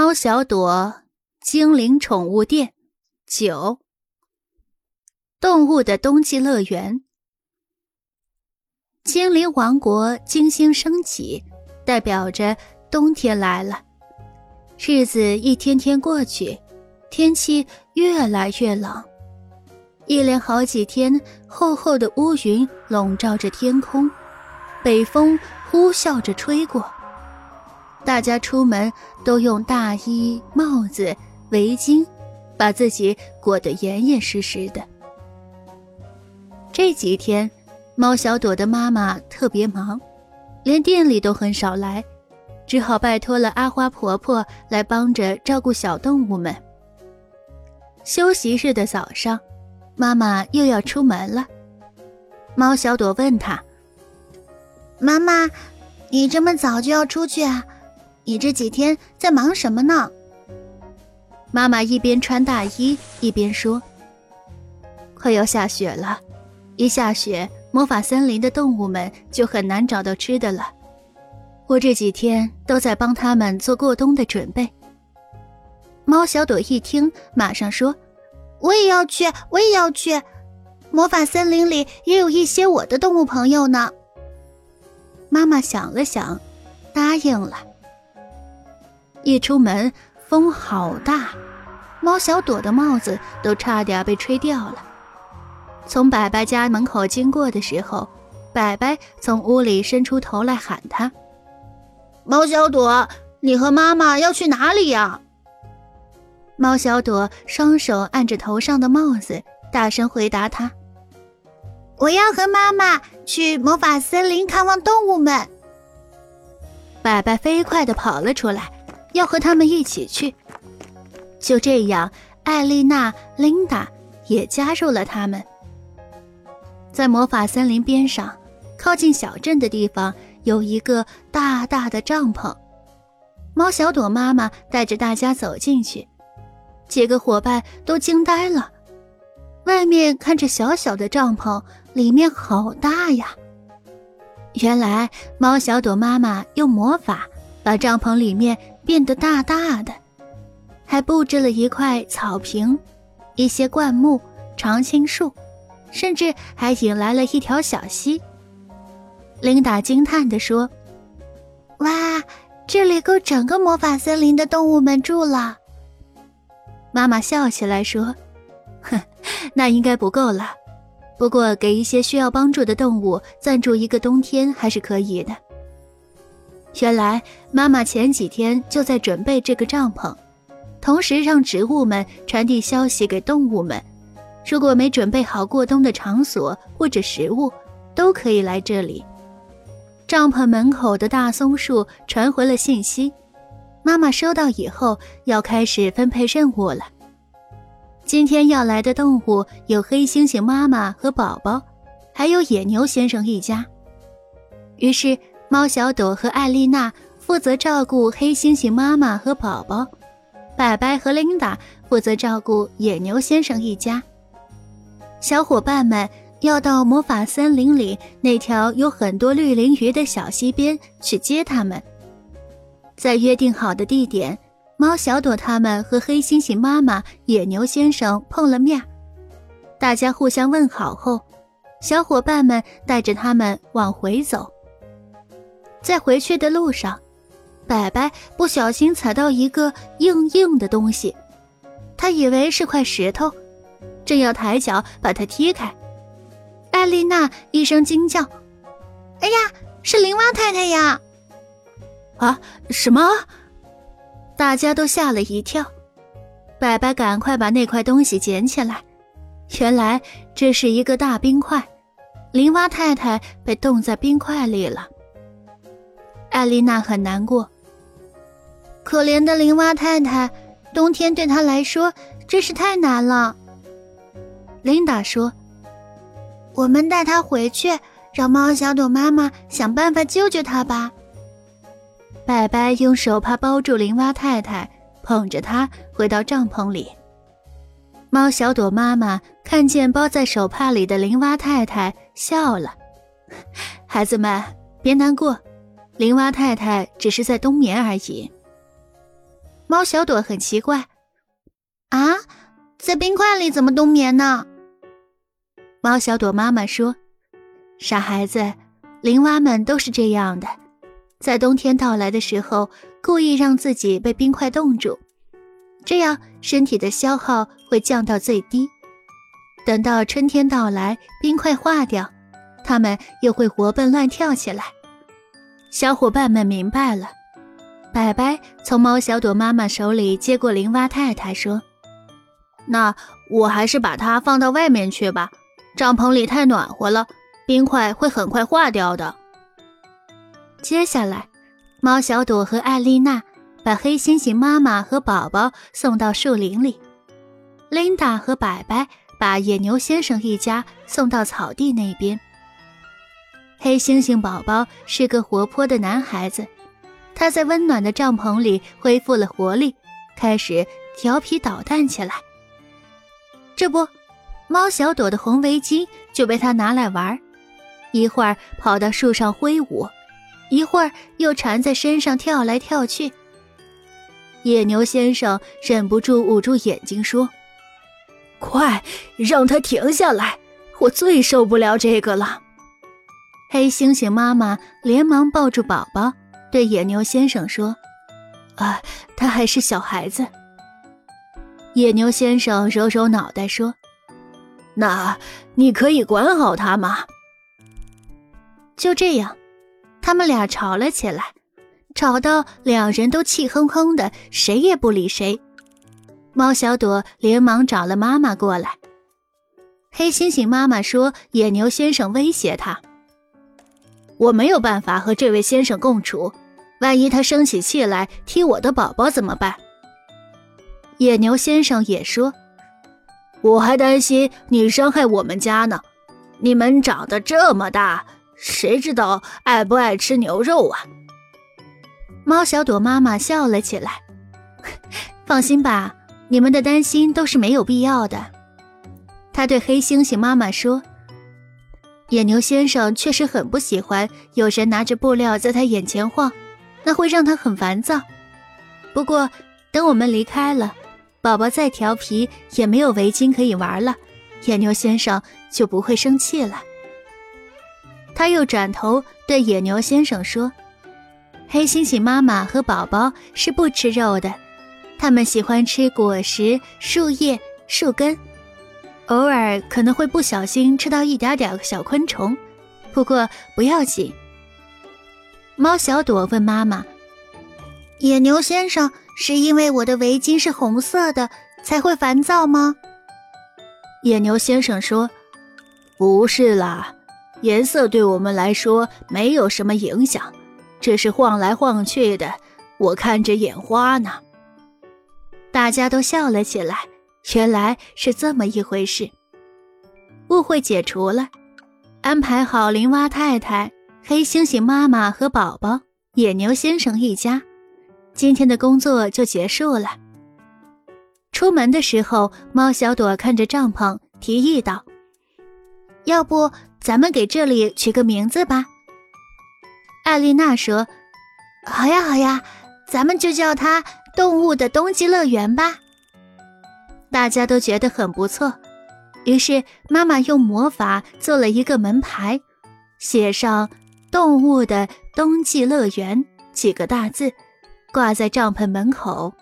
猫小朵精灵宠物店九动物的冬季乐园。精灵王国金星升起，代表着冬天来了。日子一天天过去，天气越来越冷。一连好几天，厚厚的乌云笼罩着天空，北风呼啸着吹过。大家出门都用大衣、帽子、围巾，把自己裹得严严实实的。这几天，猫小朵的妈妈特别忙，连店里都很少来，只好拜托了阿花婆婆来帮着照顾小动物们。休息日的早上，妈妈又要出门了。猫小朵问她：“妈妈，你这么早就要出去啊？”你这几天在忙什么呢？妈妈一边穿大衣一边说：“快要下雪了，一下雪，魔法森林的动物们就很难找到吃的了。我这几天都在帮他们做过冬的准备。”猫小朵一听，马上说：“我也要去，我也要去！魔法森林里也有一些我的动物朋友呢。”妈妈想了想，答应了。一出门，风好大，猫小朵的帽子都差点被吹掉了。从白白家门口经过的时候，白白从屋里伸出头来喊他：“猫小朵，你和妈妈要去哪里呀？”猫小朵双手按着头上的帽子，大声回答他：“我要和妈妈去魔法森林看望动物们。”白白飞快地跑了出来。要和他们一起去。就这样，艾丽娜、琳达也加入了他们。在魔法森林边上，靠近小镇的地方有一个大大的帐篷。猫小朵妈妈带着大家走进去，几个伙伴都惊呆了。外面看着小小的帐篷，里面好大呀！原来猫小朵妈妈用魔法把帐篷里面。变得大大的，还布置了一块草坪，一些灌木、常青树，甚至还引来了一条小溪。琳达惊叹地说：“哇，这里够整个魔法森林的动物们住了。”妈妈笑起来说：“哼，那应该不够了，不过给一些需要帮助的动物暂住一个冬天还是可以的。”原来妈妈前几天就在准备这个帐篷，同时让植物们传递消息给动物们。如果没准备好过冬的场所或者食物，都可以来这里。帐篷门口的大松树传回了信息，妈妈收到以后要开始分配任务了。今天要来的动物有黑猩猩妈妈和宝宝，还有野牛先生一家。于是。猫小朵和艾丽娜负责照顾黑猩猩妈妈和宝宝，白白和琳达负责照顾野牛先生一家。小伙伴们要到魔法森林里那条有很多绿鳞鱼的小溪边去接他们。在约定好的地点，猫小朵他们和黑猩猩妈妈、野牛先生碰了面，大家互相问好后，小伙伴们带着他们往回走。在回去的路上，白白不小心踩到一个硬硬的东西，他以为是块石头，正要抬脚把它踢开。艾丽娜一声惊叫：“哎呀，是林蛙太太呀！”啊，什么？大家都吓了一跳。白白赶快把那块东西捡起来，原来这是一个大冰块，林蛙太太被冻在冰块里了。艾丽娜很难过。可怜的林蛙太太，冬天对她来说真是太难了。琳达说：“我们带她回去，让猫小朵妈妈想办法救救她吧。”白白用手帕包住林蛙太太，捧着她回到帐篷里。猫小朵妈妈看见包在手帕里的林蛙太太，笑了：“孩子们，别难过。”林蛙太太只是在冬眠而已。猫小朵很奇怪：“啊，在冰块里怎么冬眠呢？”猫小朵妈妈说：“傻孩子，林蛙们都是这样的，在冬天到来的时候，故意让自己被冰块冻住，这样身体的消耗会降到最低。等到春天到来，冰块化掉，它们又会活蹦乱跳起来。”小伙伴们明白了。白白从猫小朵妈妈手里接过林蛙太太，说：“那我还是把它放到外面去吧，帐篷里太暖和了，冰块会很快化掉的。”接下来，猫小朵和艾丽娜把黑猩猩妈妈和宝宝送到树林里，琳达和白白把野牛先生一家送到草地那边。黑猩猩宝宝是个活泼的男孩子。他在温暖的帐篷里恢复了活力，开始调皮捣蛋起来。这不，猫小朵的红围巾就被他拿来玩，一会儿跑到树上挥舞，一会儿又缠在身上跳来跳去。野牛先生忍不住捂住眼睛说：“快让他停下来！我最受不了这个了。”黑猩猩妈妈连忙抱住宝宝。对野牛先生说：“啊，他还是小孩子。”野牛先生揉揉脑袋说：“那你可以管好他吗？”就这样，他们俩吵了起来，吵到两人都气哼哼的，谁也不理谁。猫小朵连忙找了妈妈过来。黑猩猩妈妈说：“野牛先生威胁他。”我没有办法和这位先生共处，万一他生起气来踢我的宝宝怎么办？野牛先生也说：“我还担心你伤害我们家呢。你们长得这么大，谁知道爱不爱吃牛肉啊？”猫小朵妈妈笑了起来：“ 放心吧，你们的担心都是没有必要的。”他对黑猩猩妈妈说。野牛先生确实很不喜欢有人拿着布料在他眼前晃，那会让他很烦躁。不过，等我们离开了，宝宝再调皮也没有围巾可以玩了，野牛先生就不会生气了。他又转头对野牛先生说：“黑猩猩妈妈和宝宝是不吃肉的，他们喜欢吃果实、树叶、树根。”偶尔可能会不小心吃到一点点小昆虫，不过不要紧。猫小朵问妈妈：“野牛先生是因为我的围巾是红色的才会烦躁吗？”野牛先生说：“不是啦，颜色对我们来说没有什么影响，只是晃来晃去的，我看着眼花呢。”大家都笑了起来。原来是这么一回事，误会解除了。安排好林蛙太太、黑猩猩妈妈和宝宝、野牛先生一家，今天的工作就结束了。出门的时候，猫小朵看着帐篷，提议道：“要不咱们给这里取个名字吧？”艾丽娜说：“好呀，好呀，咱们就叫它‘动物的冬季乐园’吧。”大家都觉得很不错，于是妈妈用魔法做了一个门牌，写上“动物的冬季乐园”几个大字，挂在帐篷门口。